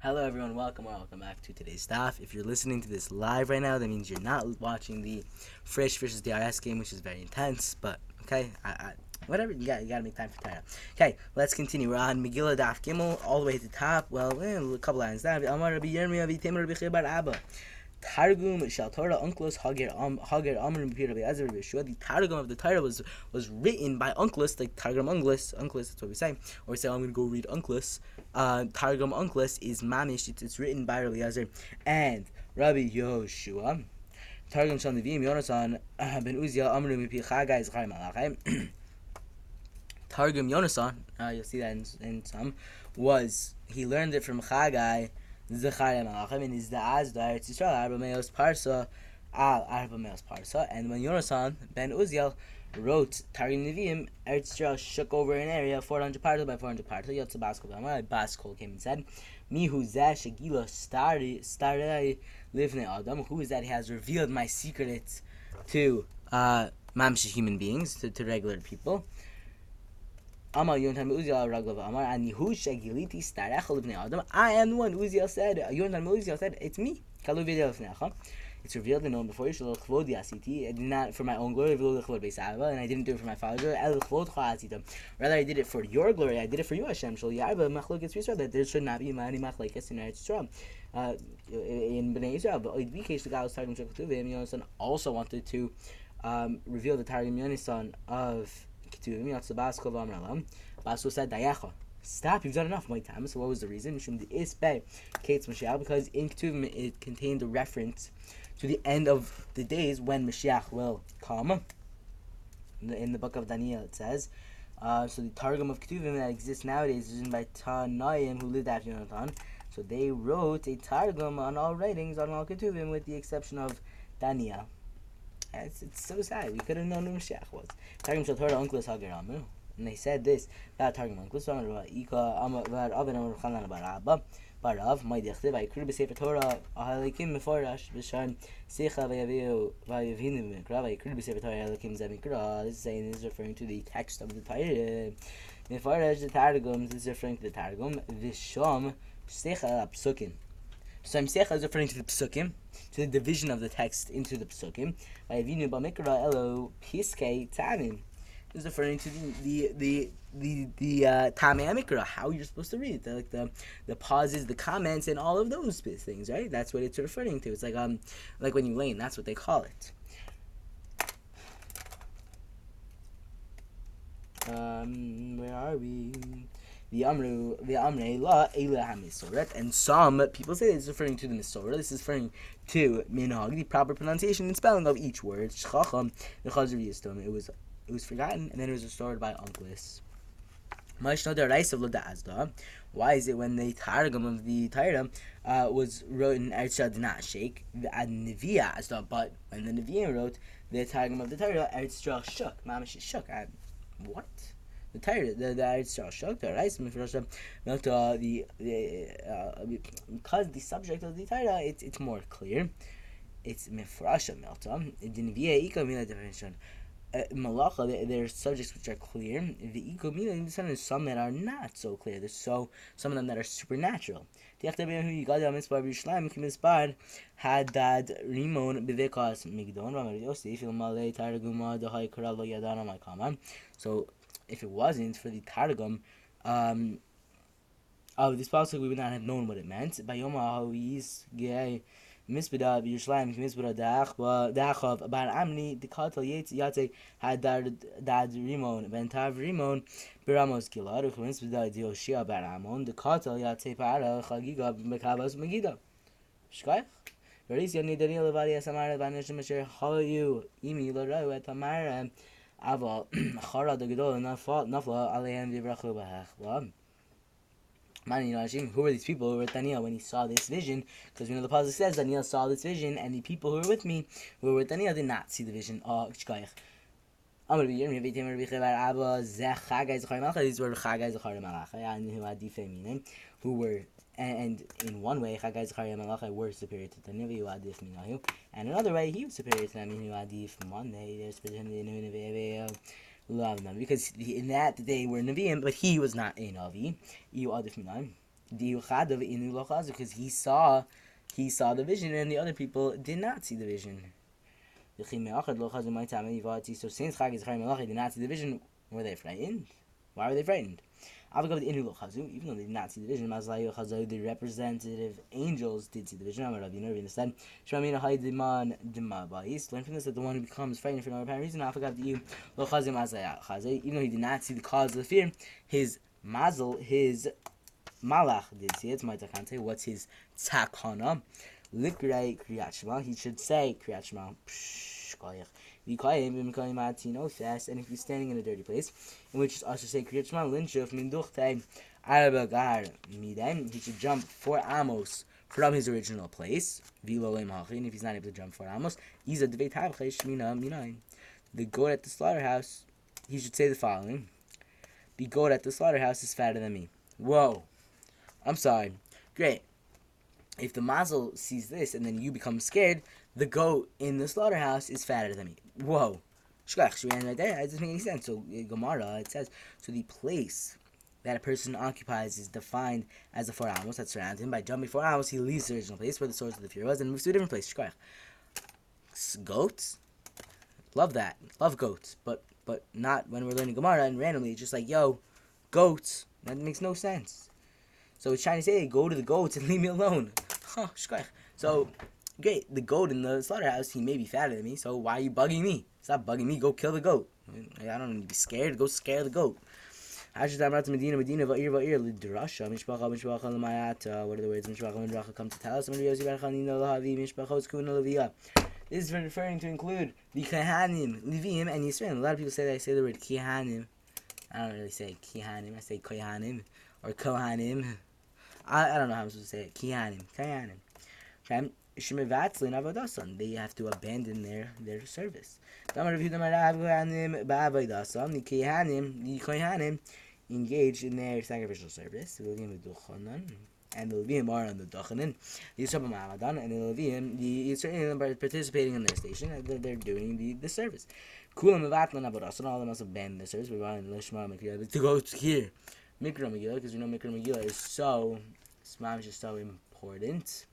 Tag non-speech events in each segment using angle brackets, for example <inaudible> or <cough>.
Hello, everyone. Welcome or welcome back to today's Daf. If you're listening to this live right now, that means you're not watching the Frisch versus DRS game, which is very intense. But okay, I, I, whatever you got, you got to make time for Torah. Okay, let's continue. We're on Megillah Daf Gimel, all the way to the top. Well, eh, a couple lines down. Amar Rabbi Yirmiyah, Rabbi Abba. Targum Shal Torah Unclus Hager Hager Amr Ezra Yeshua. The Targum of the Torah was was written by Unclus, like Targum Unclus. Unclus, that's what we say. Or we say, I'm going to go read Unclus. Uh, Targum Unclus is Mamish. It's, it's written by Rabbi Ezra and Rabbi Yoshua. Targum Shal Nevi'im Yonasan <clears throat> Ben Uziel Amr Mipi Chagai Zchar Malachim. <clears throat> Targum Yonasan, uh, you'll see that in, in some, was he learned it from Chagai. Zechariah Malachim and is the Azda Eretz Yisrael Arba Meos Parsa Al Arba Meos Parsa. And when Yonasan ben Uziel wrote Targum Nevi'im Eretz Yisrael shook over an area 400 parsa by 400 parsa Yotze Baskol Bama Baskol came and said Mihu Zeh Shegila Stari Livne Adam. Who is that? He has revealed my secrets to uh mamsh human beings to, to regular people Amar Yonatan Uziel Raglav Amar and Yehusha Giliti Livnei Adam. I am the one. Uziel said. Yonatan Uziel said, "It's me." Kalu Videl. It's revealed and known before you. Chvod Yasiti. I did not for my own glory. V'lo Chvod Beisava, and I didn't do it for my father's glory. El Chvod Chasita. Rather, I did it for your glory. I did it for you, Hashem. Shal Yarba Machlokes Yisrael. That there should not be many Machlokes in Eretz Yisrael. Uh, in Bnei Yisrael, but case the guy was talking to Ketuvim, Yonasan also wanted to um, reveal the Targum Yonasan of Said, Dayacha. Stop, you've done enough, my time. So what was the reason? Because in Ketuvim it contained a reference to the end of the days when Mashiach will come. In the, in the book of Daniel it says. Uh, so the Targum of Ketuvim that exists nowadays is written by Tanaim who lived after Yonatan. So they wrote a Targum on all writings on all Ketuvim with the exception of Daniel. It's, it's so sad. We could have known who Mashiach was. Targum Shal Torah Unclus Hageramu. And they said this, that Targum Unclus Ika um, Amar Abin Amar Chanan Bar Abba. Barav, my dichtiv, I could be Sefer Torah, Ahalikim Meforash, Bishan, Secha Vayaviu, Vayavinu Mikra, I could be Sefer Torah, Ahalikim Zemikra. This saying is referring to the text of the Torah. Meforash, the Targum, this is referring to the Targum. Visham, Secha Psukim. So I'm Secha is referring to the Psukim, to the division of the text into the Psukim. Vayavinu Bamikra, Elo, Piske, Tamim is referring to the the the the, the uh, how you're supposed to read it, the, like the the pauses, the comments, and all of those things, right? That's what it's referring to. It's like um like when you lane, that's what they call it. Um, where are we? And some people say it's referring to the Misorah. This is referring to Minhag, the proper pronunciation and spelling of each word. It was it was forgotten and then it was restored by Unclus. Why is it when the Targum of the Torah uh, was written, Eretz did not shake, but when the Nevi'ah wrote the Targum of the Torah, Eretz shook. Mamash shook. What? The Torah, the, the Eretz. The Reis Mifrosha, the the uh, because the subject of the Torah, it's it's more clear. It's Mifrasha Melta. The Nevi'ah Ika Mila definition uh, malacha, are subjects which are clear. The ekomila, there's some that are not so clear. There's so some of them that are supernatural. Hadad Rimon Bivekas Migdon Yosef Ilmale Targuma Dahai Karalo Yadana Maikaman. So if it wasn't for the Targum um, of this passage, we would not have known what it meant. Bayoma Hawiz Gay Mispida Yerushalayim Mispida Da'achav Bar Amni Dikatal Yetz Yate had Dad Rimon Ben Tav Rimon Biramos Gilad Mispida Dioshia Bar Amon Dikatal Yate Para Chagiga Mekavas Megida Shkayach Veris Yani Daniel Levadi Asamara Banish Masher Hayu Imi Larayu Et Chara the Gedol Nafla Nafla Alehem Dibrachu who were these people? Who were with Daniel? When he saw this vision? Because we know the pasuk says Daniel saw this vision, and the people who were with me, who were with Daniel, did not see the vision. Oh, These were who were and, in one way, Chagai Zechariah Malachai were superior to Daniel, Adif Minahu, and another way, he was superior to them, Adif Monday, there's love them because in that they were Nevi'im, but he was not a Navi. You adif minayim. because he saw he saw the vision and the other people did not see the vision. So since Chag is did not see the vision, were they frightened? Why were they frightened? Even though they did not see the vision, the representative angels did see the vision. Instead, learn from this that the one who becomes frightened for no apparent reason, ah, even though he did not see the cause of the fear, his mazel, his malach did see it. My takante, what's his takana? Likrei kriyat shema. He should say kriyat shema. Fast, and if he's standing in a dirty place, in which is also say kriyat shema linshuf minduchtei arabagar midem, he should jump four amos from his original place. And if he's not able to jump four amos, he's a The goat at the slaughterhouse, he should say the following: The goat at the slaughterhouse is fatter than me. Whoa. I'm sorry. Great. If the mazel sees this and then you become scared, the goat in the slaughterhouse is fatter than me. Whoa. That doesn't make any sense. So, eh, Gemara, it says, so the place that a person occupies is defined as the four amos that surround him. By jumping four amos, he leaves the original place where the source of the fear was and moves to a different place. Goats? Love that. Love goats. But but not when we're learning Gemara and randomly, it's just like, yo, goats. That makes no sense. So it's trying to say, go to the goats and <laughs> leave me alone. So, great, the goat in the slaughterhouse, he may be fatter than me, so why are you bugging me? Stop bugging me, go kill the goat. I don't need to be scared, go scare the goat. What are the words? Come to tell us. This is referring to include the Kahanim, Levim, and Yisrael. A lot of people say that I say the word Kihanim. I don't really say Kihanim, I say Kohanim or Kohanim. I, I don't know how I'm supposed to say it. Kianim. Kianim. They have to abandon their, their service. Engage in their sacrificial service. And the Levim are on the. The Ma'amadan and the Levim, the Yisraelim are participating in their station. They're, they're doing the, the service. Kulam Mevatlan Avodas, all of them must abandon their service. To go here. Mikra Megillah, because we know Mikra Megillah is so, Smam is so important.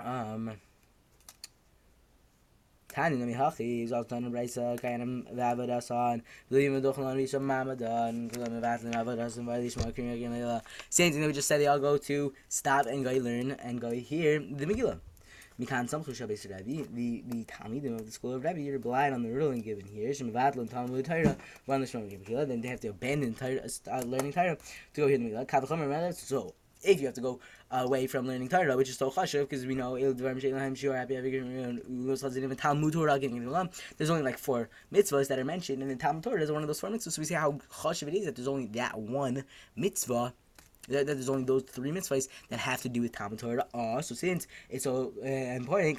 Um, Tani Nami Hachi is also done in Brisa, Kayanam Vavadasan, William Duchlan, Risha Mamadan, Kulam Vatlin Vavadasan, Vadishma Mikra Megillah. Same thing that we just said, they all go to stop and go learn and go hear the Megillah. Mikan Samchu Shabbos Rebbe, the the Talmidim of the school of Rebbe, you're blind on the ruling given here. Shemavatl and Talmud Torah, one the Shemam Megillah, then they have to abandon Torah, uh, learning Torah to go hear the Megillah. Kavachomer So if you have to go away from learning Torah, which is so chashuv, because we know there's only like four mitzvahs that are mentioned, and the Talmud Torah is one of those four mitzvahs. So we see how chashuv it is that there's only that one mitzvah that, there's only those three mitzvahs that have to do with Talmud Torah. Uh, so since it's so uh, important,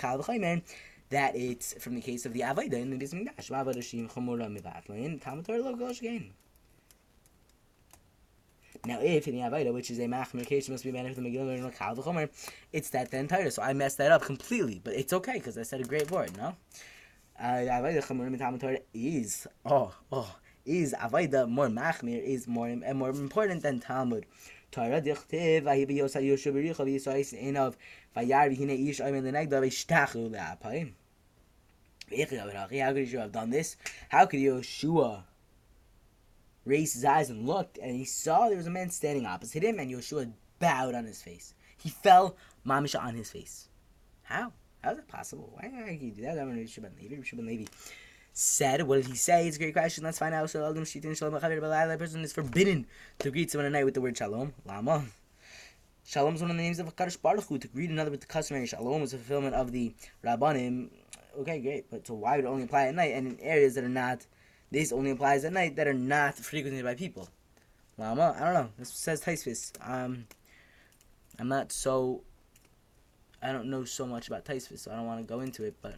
that it's from the case of the Avaida in the Beis Mikdash. Avodah Shim Chomura Mivatlin Talmud Torah Lo Again. Now, if in the Avaida, which is a machmir case, must be managed with the Megillah or Kal V'chomer, it's that the entire. So I messed that up completely, but it's okay because I said a great word. No, uh, Avaida Chomura Talmud Torah is oh oh is Avaida more machmir is more and more important than Talmud. Torah dichtiv bericha v'yisais enav vayar v'hine ish le'apayim. How could Yeshua have done this? How could Yeshua raise his eyes and looked and he saw there was a man standing opposite him and Yeshua bowed on his face. He fell mamisha on his face. How? How is that possible? Why did he do that? I'm Rabbi Shimon Levi Shabbat Levi said. What did he say? It's a great question. Let's find out. So, that person is forbidden to greet someone at night with the word shalom. Lama. Shalom is one of the names of Hakadosh Baruch Hu. To greet another with the customary shalom is a fulfillment of the rabbanim. Okay, great. But so why would it only apply at night and in areas that are not? This only applies at night that are not frequented by people. Lama. I don't know. This says Taisvis. Um, I'm not so. I don't know so much about Taisvis, so I don't want to go into it. But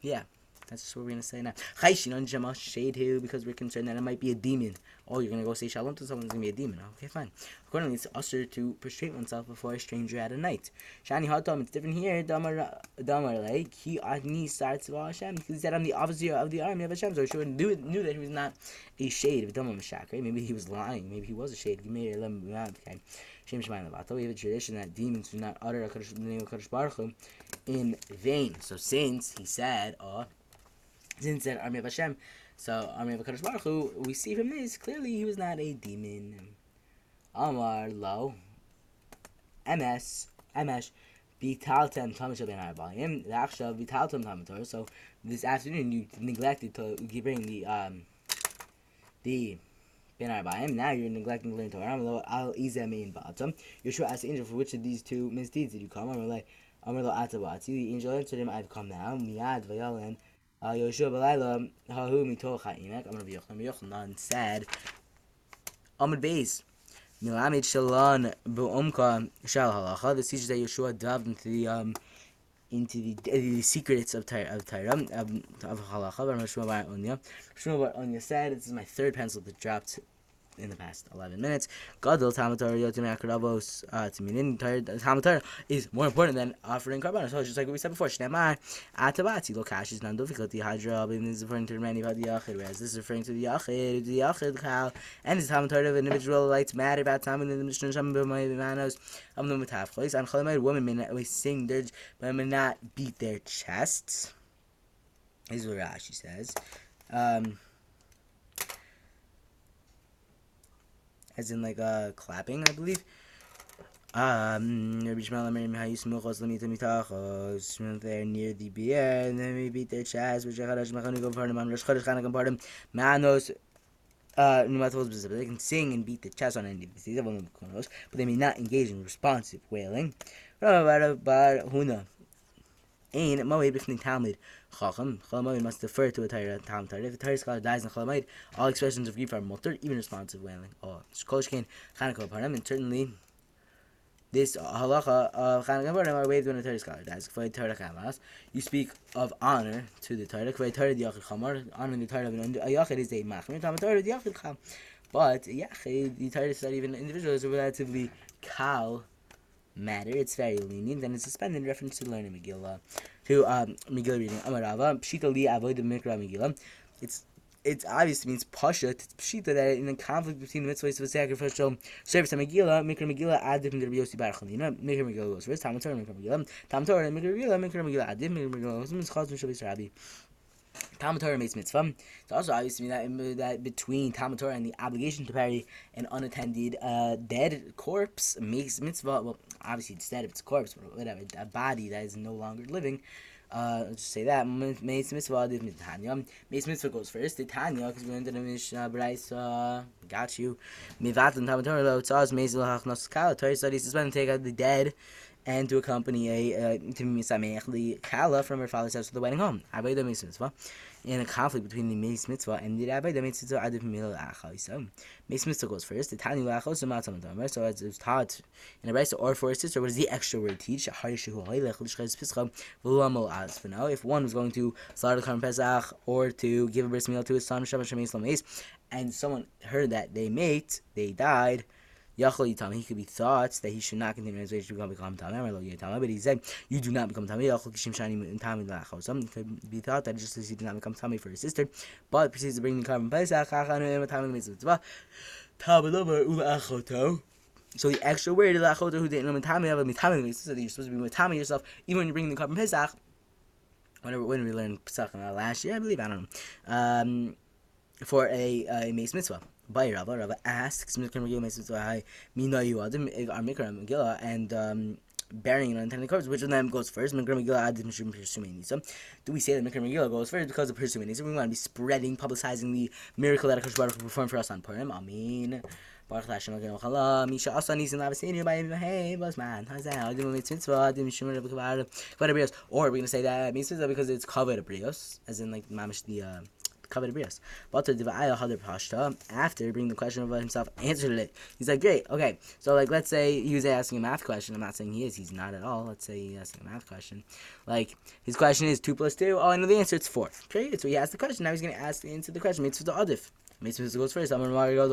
yeah. That's what we're gonna say now. Chayshin Jama shade who because we're concerned that it might be a demon. Oh, you're gonna go say shalom to someone who's gonna be a demon. Okay, fine. Accordingly, it's usher to prostrate oneself before a stranger at a night. Shani Hatam, it's different here. Damar like he Agni of Hashem because he said I'm the officer of the army of Hashem. So Shua knew knew that he was not a shade of Damar Mashak, right? Maybe he was lying. Maybe he was a shade. He made a okay. Shem Shemayim Lavato. We have a tradition that demons do not utter the name of Kadosh Baruch in vain. So since he said, uh, since said army of Hashem, so army of Kadosh Baruch Hu, we see from this clearly he was not a demon. Amar lo, ms ms vitaltem tamash ben arbaim. Actually, vitaltem tamator. So this afternoon you neglected to bring the um the ben arbaim. Now you're neglecting to learn Torah. Amar al izamein ba'atam. Yeshua asked the angel for which of these two misdeeds did you come? Amar like Amar lo atabati. The angel answered him, I've come now. Miad Uh, vayalen. Yoshua Balayla, Hahu Mitoch Ha'imek, Amar Yochanan, Yochanan said, Amad Beis, Milamid Shalon Bu'umka Shal Halacha. This teaches that Yeshua delved into the um into the, uh, the secrets of Torah of Torah of, um, of Halacha. But Shmuel Bar Onya, Shmuel Bar Onya said, "This is my third pencil that dropped in the past 11 minutes. Gadol Tamatar Yotim Akrabos uh, Timinin Tamatar is more important than offering carbon. So just like we said before, Shnemar Atabati Lokash is difficulty. Hydra is referring to many about the Yachid, whereas this is referring to the Yachid, the Yachid Kal, and the Tamatar of individual lights matter about time in the Mishnah Shem B'Manos of the Matafchois. And Cholamayid women may not always sing their, but may not beat their chests. Is what Rashi says. Um, as in like uh clapping, I believe. Um, there near the beer, and then we beat their chest, which Manos, uh, they can sing and beat the chest on any of these, but they may not engage in responsive wailing. Ain Moed Bifnei Talmud Chacham. Chalamoid must defer to a Torah Talmud. If a Torah scholar dies in Chalamoid, all expressions of grief are mutter, even responsive wailing. Oh, Kolshkin Chanukah Param, and certainly this halacha of Chanukah Param are waived when a Torah scholar dies. For Torah Chamas, you speak of honor to the Torah. For Torah the Yachid Chamar, honor the Torah of a Yachid is a Machmir. Talmud Torah the Yachid Cham. But Yachid, the Torah is not even individual, is relatively kal matter. It's very lenient, and it's suspended in reference to learning Megillah, to um, Megillah reading. Amarava Pshita li avoid the Mikra Megillah. It's it obviously means pasha. It's pshita that in a conflict between the mitzvahs of a sacrificial service and Megillah, Mikra Megillah from the Rabbi Yossi Bar. Mikra Megillah goes first. Tam Torah Mikra Megillah. Tam Torah Mikra Megillah. Mikra Megillah added. Mikra Megillah goes means chaz mishavis Rabbi. Talmud Torah makes mitzvah. It's also obvious to me that, that between Talmud Torah and the obligation to bury an unattended uh, dead corpse makes mitzvah. Well, obviously it's dead if it's a corpse, but whatever, a body that is no longer living. Uh, let's just say that makes Mitzvah Tanya. Meis Mitzvah goes first. The Tanya, because we learned in the Mishnah Brayso. Got you. Mivat and Talmud Torah. Always Meis Lachnos Kala. Torah studies is when take out the dead and to accompany a uh, misamech the kala from her father's house to the wedding home. Avodah mitzvah in a conflict between the Mitzvah and the the Mitzvah Adif Mil So, Meis Mitzvah goes first. The Tani Lachos Matam Damer. So, as it's taught in a Brisa or for a sister, what does the extra word teach? If one was going to slaughter the Karm Pesach or to give a bris meal to his son, and someone heard that they mate, they died, Yachol Yitam, he could be thought that he should not continue his way to become Tamim, but he said, You do not become Tamim, Yachol Kishim Shani in Tamim Lachos. Some could be thought that just as he did not become Tamim for his sister, but proceeds to bring the korban Pesach, Chachanu, Tamim Mitzvah, Tabalova, Ula Achoto. So the extra word is Achoto who didn't know Mitami have a Mitami that you're supposed to be Mitami yourself, even when you're bringing the korban Pesach. Whenever, when we learned Pesach last year, I believe, I don't know. Um, for a, a Meis Mitzvah by Rava. Rava asks Megillah Megillah and um, burying unintended corpse. Which of them goes first? Mikra Megillah Adim Shum Pirsumenisa. Do we say that Mikra Megillah goes first because of Pirsumenisa? We want to be spreading, publicizing the miracle that Akash Baruch performed for us on Purim. Amen. Baruch Hashem Elokeinu Chala Misha Asa Nisim Lavasinu by Hey Bosman Hazel Adim Mitzvah Adim Shimon Rebbe Kvar Kvar Brios or we're gonna say that mitzvah because it's covered Brios as in like mamish the uh, covered brios. But after bringing the question about himself, answered it. He's like, great, okay. So like, let's say he was asking a math question. I'm not saying he is. He's not at all. Let's say he's asking a math question. Like his question is two plus two. Oh, I know the answer. It's four. Okay, So he asked the question. Now he's gonna ask the answer to the question. Mitzvah the adif. Mitzvah goes first. I'm because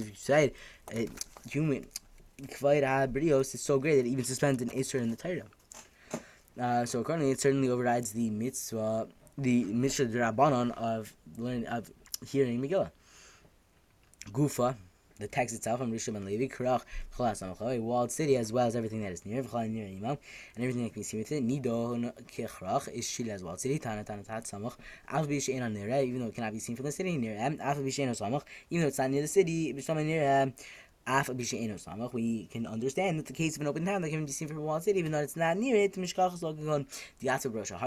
if you say it, human Brios is so great that it even suspends an Isser in the Torah. Uh, so accordingly, it certainly overrides the mitzvah, the mitzvah rabbanon of learning of hearing Megillah. Gufa, the text itself, from Rishon and Levi, Kurach, Chalas a walled city, as well as everything that is near, V'chal near Imam, and everything that can be seen with it. Nido Kechrach is Shil as walled city, Tana Tana Tat Samach, Alf Bishain on near, even though it cannot be seen from the city near Em, Alf Bishain on Samach, even though it's not near the city, Bishama near. We can understand that the case of an open town that can be seen from a walled city, even though it's not near it. The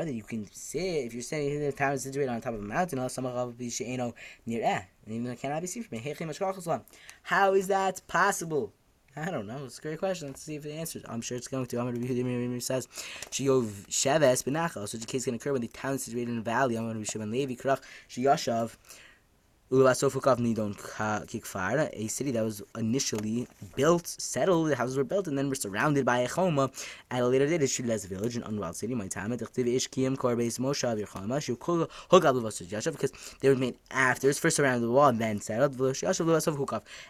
that you can see if you're saying in the town is situated on top of a mountain. near even though it cannot be seen from it. How is that possible? I don't know. It's a great question. Let's see if it answers. I'm sure it's going to. I'm going to be who says Shiyov Sheves Benachal. Such a case can occur when the town is situated in a valley. I'm going to be Shimon Levi Krach Shiyashav. Uluvasofukov Nidon Kikfar, a city that was initially built, settled, the houses were built, and then were surrounded by a choma. At a later date, it should as a village, an unwild city. My time at Ishkiyam Korbeis Moshav Yerchama, Hukab because they were made after, first surrounded the wall and then settled.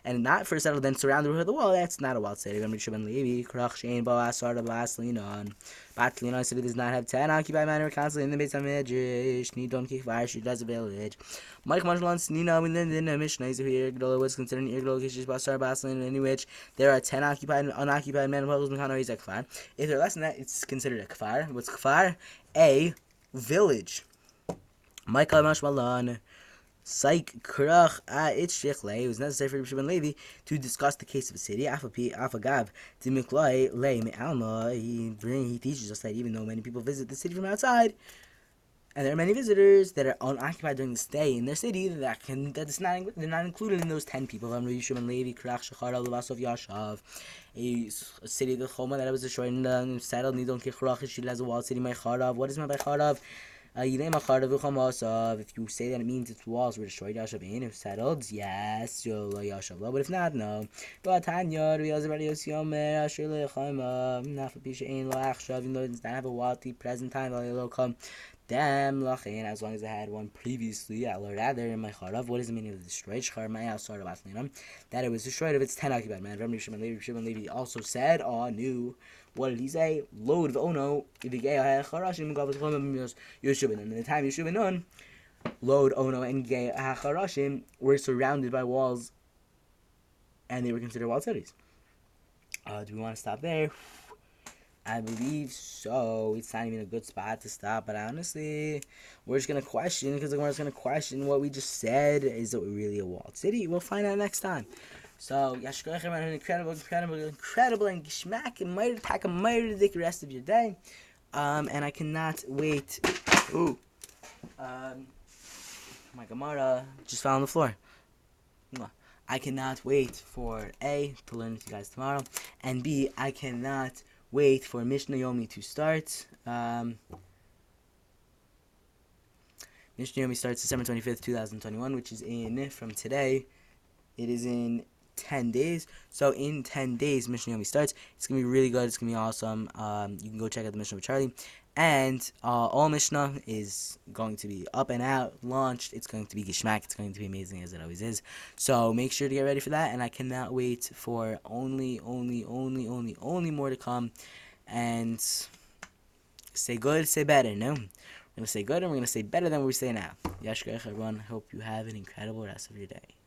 And not first settled, then surrounded with the wall. That's not a wild city. Remember Shaban Levi, Krach Shane Boas Sarda. Batlina city does not have ten occupied manor constantly in the base of Midrash. Nidon Kikvar, she does a village. Mike Marshall Nina within the Mishnah is here. Gdola was considered an Irgdol Kishish Basar Baslin, in which there are 10 occupied and unoccupied men who Mekano is a Kfar. If they're less than that, it's considered a Kfar. What's Kfar? A village. Michael Mashmalan. Psych Krach It was necessary for Shimon Levi to discuss the case of a city. Afapi Afagav Dimiklai Le Me'alma. He he teaches us that even though many people visit the city from outside, and there are many visitors that are unoccupied during the stay in their city that can that's not they're not included in those ten people. I'm Yishum Levi, Krach, Shachar, Levasov, Yashav, a, city the Choma that was destroyed and um, settled. Nidon Kichrach, she has a walled city. My. What is my Charav? If you say that it means its walls were destroyed, Yashavin, oh, if settled, yes, but if not, no. But Tanya, even though it not a wealthy present time, Dam lachin, as long as I had one previously, I learned rather in my charav. What is the meaning of destroyed? Shchar my sort of that it was destroyed if it's ten occupied man. Rabbi Shimon Levi, Shimon Levi also said, oh, knew. What did he say? Load of ono, Yeshuvin. And in the time Yeshuvin on, load ono and gay harashim were surrounded by walls, and they were considered walled cities. Uh, do we want to stop there? I believe so. It's not even a good spot to stop. But honestly, we're just gonna question because we're just gonna question what we just said. Is it really a walled city? We'll find out next time. So Yashkoichem an incredible, incredible, incredible, and Gishmak and mighty attack a mighty the rest of your day. Um, and I cannot wait. Ooh, um, my Gemara just fell on the floor. I cannot wait for A to learn with you guys tomorrow, and B I cannot wait for Mishnah Yomi to start. Um, Mishnah Yomi starts December 25th, 2021, which is in, from today, it is in 10 days. So in 10 days, Mishnah Yomi starts. It's going to be really good. It's going to be awesome. Um, you can go check out the Mishnah with Charlie. And uh, all Mishnah is going to be up and out, launched. It's going to be Gishmak. It's going to be amazing as it always is. So make sure to get ready for that. And I cannot wait for only, only, only, only, only more to come. And say good, say better, no? We're going to say good and we're going to say better than we say now. Yashkar everyone. Hope you have an incredible rest of your day.